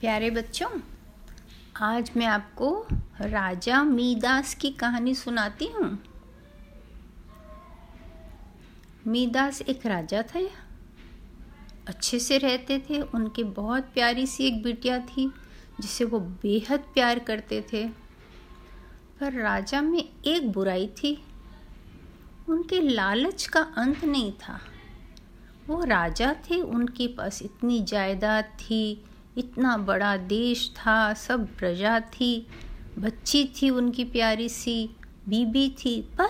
प्यारे बच्चों, आज मैं आपको राजा मीदास की कहानी सुनाती हूँ। मीदास एक राजा थे। अच्छे से रहते थे, उनकी बहुत प्यारी सी एक बिटिया थी, जिसे वो बेहद प्यार करते थे। पर राजा में एक बुराई थी। उनके लालच का अंत नहीं था। वो राजा थे, उनके पास इतनी जायदाद थी इतना बड़ा देश था, सब प्रजा थी, बच्ची थी उनकी प्यारी सी, बीबी थी, पर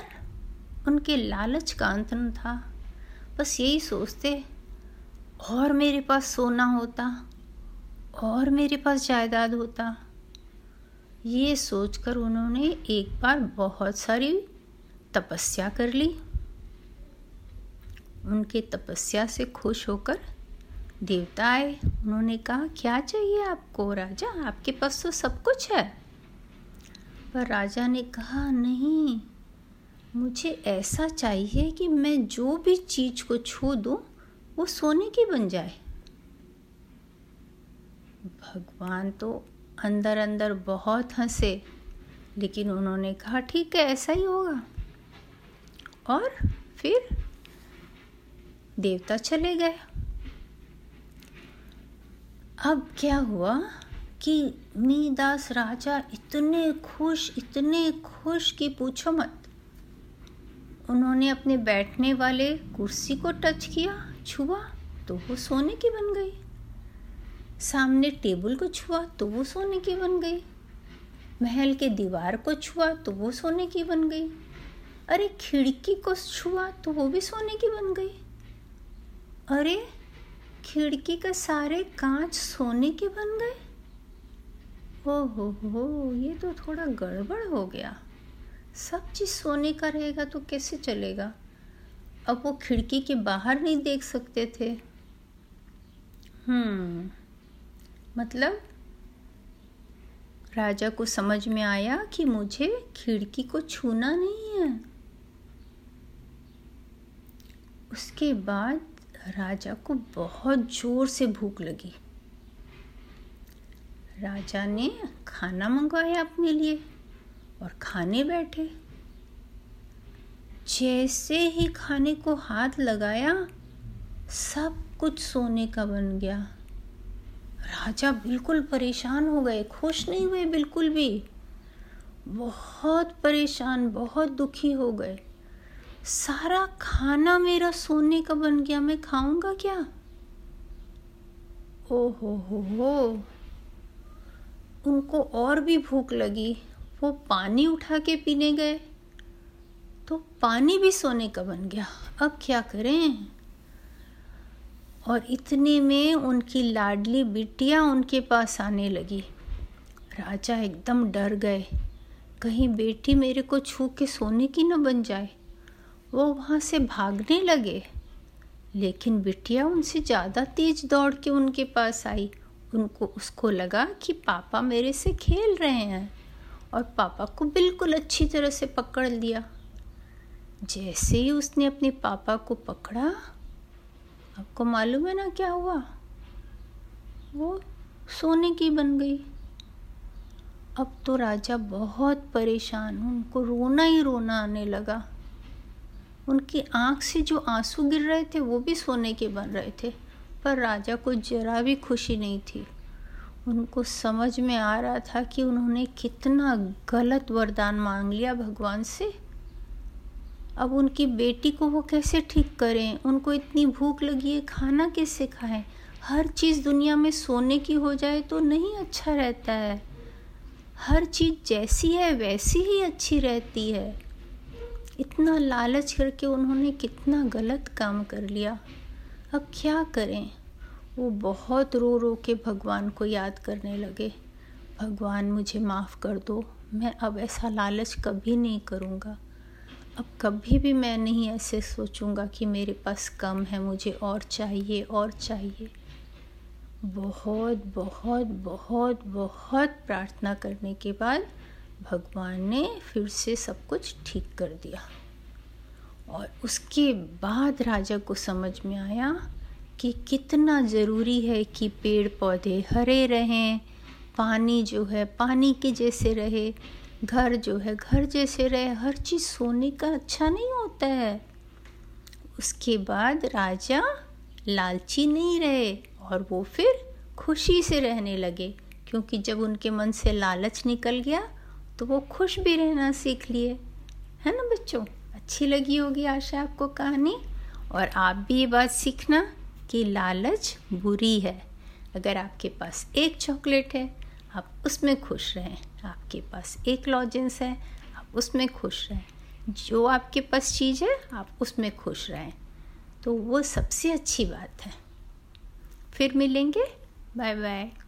उनके लालच का अंत न था। बस यही सोचते, और मेरे पास सोना होता, और मेरे पास जायदाद होता। ये सोचकर उन्होंने एक बार बहुत सारी तपस्या कर ली। उनके तपस्या से खुश होकर देवता आए, उन्होंने कहा, क्या चाहिए आपको, राजा? आपके पास तो सब कुछ है. पर राजा ने कहा, नहीं, मुझे ऐसा चाहिए कि मैं जो भी चीज़ को छू दूँ, वो सोने की बन जाए. भगवान तो अंदर अंदर बहुत हंसे, लेकिन उन्होंने कहा, ठीक है, ऐसा ही होगा। और फिर देवता चले गए। अब क्या हुआ कि मीदास राजा इतने खुश इतने खुश कि पूछो मत। उन्होंने अपने बैठने वाले कुर्सी को टच किया, छुआ तो वो सोने की बन गई। सामने टेबल को छुआ तो वो सोने की बन गई। महल के दीवार को छुआ तो वो सोने की बन गई। अरे खिड़की को छुआ तो वो भी सोने की बन गई। अरे खिड़की का सारे कांच सोने के बन गए? ओ हो हो ये तो थोड़ा गड़बड़ हो गया। सब चीज़ सोने का रहेगा तो कैसे चलेगा? अब वो खिड़की के बाहर नहीं देख सकते थे। हम्म मतलब? राजा को समझ में आया कि मुझे खिड़की को छूना नहीं है। उसके बाद राजा को बहुत ज़ोर से भूख लगी। राजा ने खाना मंगवाया अपने लिए और खाने बैठे। जैसे ही खाने को हाथ लगाया, सब कुछ सोने का बन गया। राजा बिल्कुल परेशान हो गए, खुश नहीं हुए बिल्कुल भी। बहुत परेशान, बहुत दुखी हो गए। सारा खाना मेरा सोने का बन गया, मैं खाऊँगा क्या? ओ हो हो हो। उनको और भी भूख लगी। वो पानी उठा के पीने गए। तो पानी भी सोने का बन गया। अब क्या करें? और इतने में उनकी लाडली बिटिया उनके पास आने लगी। राजा एकदम डर गए। कहीं बेटी मेरे को छू के सोने की न बन जाए। वो वहाँ से भागने लगे। लेकिन बिटिया उनसे ज़्यादा तेज दौड़ के उनके पास आई। उनको, उसको लगा कि पापा मेरे से खेल रहे हैं और पापा को बिल्कुल अच्छी तरह से पकड़ लिया। जैसे ही उसने अपने पापा को पकड़ा, आपको मालूम है ना क्या हुआ? वो सोने की बन गई। अब तो राजा बहुत परेशान, उनको रोना ही रोना आने लगा। उनकी आँख से जो आँसू गिर रहे थे, वो भी सोने के बन रहे थे। पर राजा को जरा भी खुशी नहीं थी। उनको समझ में आ रहा था कि उन्होंने कितना गलत वरदान मांग लिया भगवान से। अब उनकी बेटी को वो कैसे ठीक करें? उनको इतनी भूख लगी है, खाना कैसे खाएँ? हर चीज़ दुनिया में सोने की हो जाए तो नहीं अच्छा रहता है। हर चीज़ जैसी है, वैसी ही अच्छी रहती है। इतना लालच करके उन्होंने कितना गलत काम कर लिया। अब क्या करें? वो बहुत रो रो के भगवान को याद करने लगे। भगवान, मुझे माफ़ कर दो। मैं अब ऐसा लालच कभी नहीं करूँगा। अब कभी भी मैं नहीं ऐसे सोचूँगा कि मेरे पास कम है, मुझे और चाहिए और चाहिए। बहुत बहुत बहुत बहुत प्रार्थना करने के बाद भगवान ने फिर से सब कुछ ठीक कर दिया। और उसके बाद राजा को समझ में आया कि कितना ज़रूरी है कि पेड़ पौधे हरे रहें, पानी जो है, पानी के जैसे रहे, घर जो है, घर जैसे रहे। हर चीज़ सोने का अच्छा नहीं होता है। उसके बाद राजा लालची नहीं रहे और वो फिर खुशी से रहने लगे, क्योंकि जब उनके मन से लालच निकल गया तो वो खुश भी रहना सीख लिए। है ना बच्चों? अच्छी लगी होगी आशा आपको कहानी। और आप भी ये बात सीखना कि लालच बुरी है। अगर आपके पास एक चॉकलेट है, आप उसमें खुश रहें। आपके पास एक लॉजेंस है, आप उसमें खुश रहें। जो आपके पास चीज़ है, आप उसमें खुश रहें। तो वो सबसे अच्छी बात है। फिर मिलेंगे। Bye bye.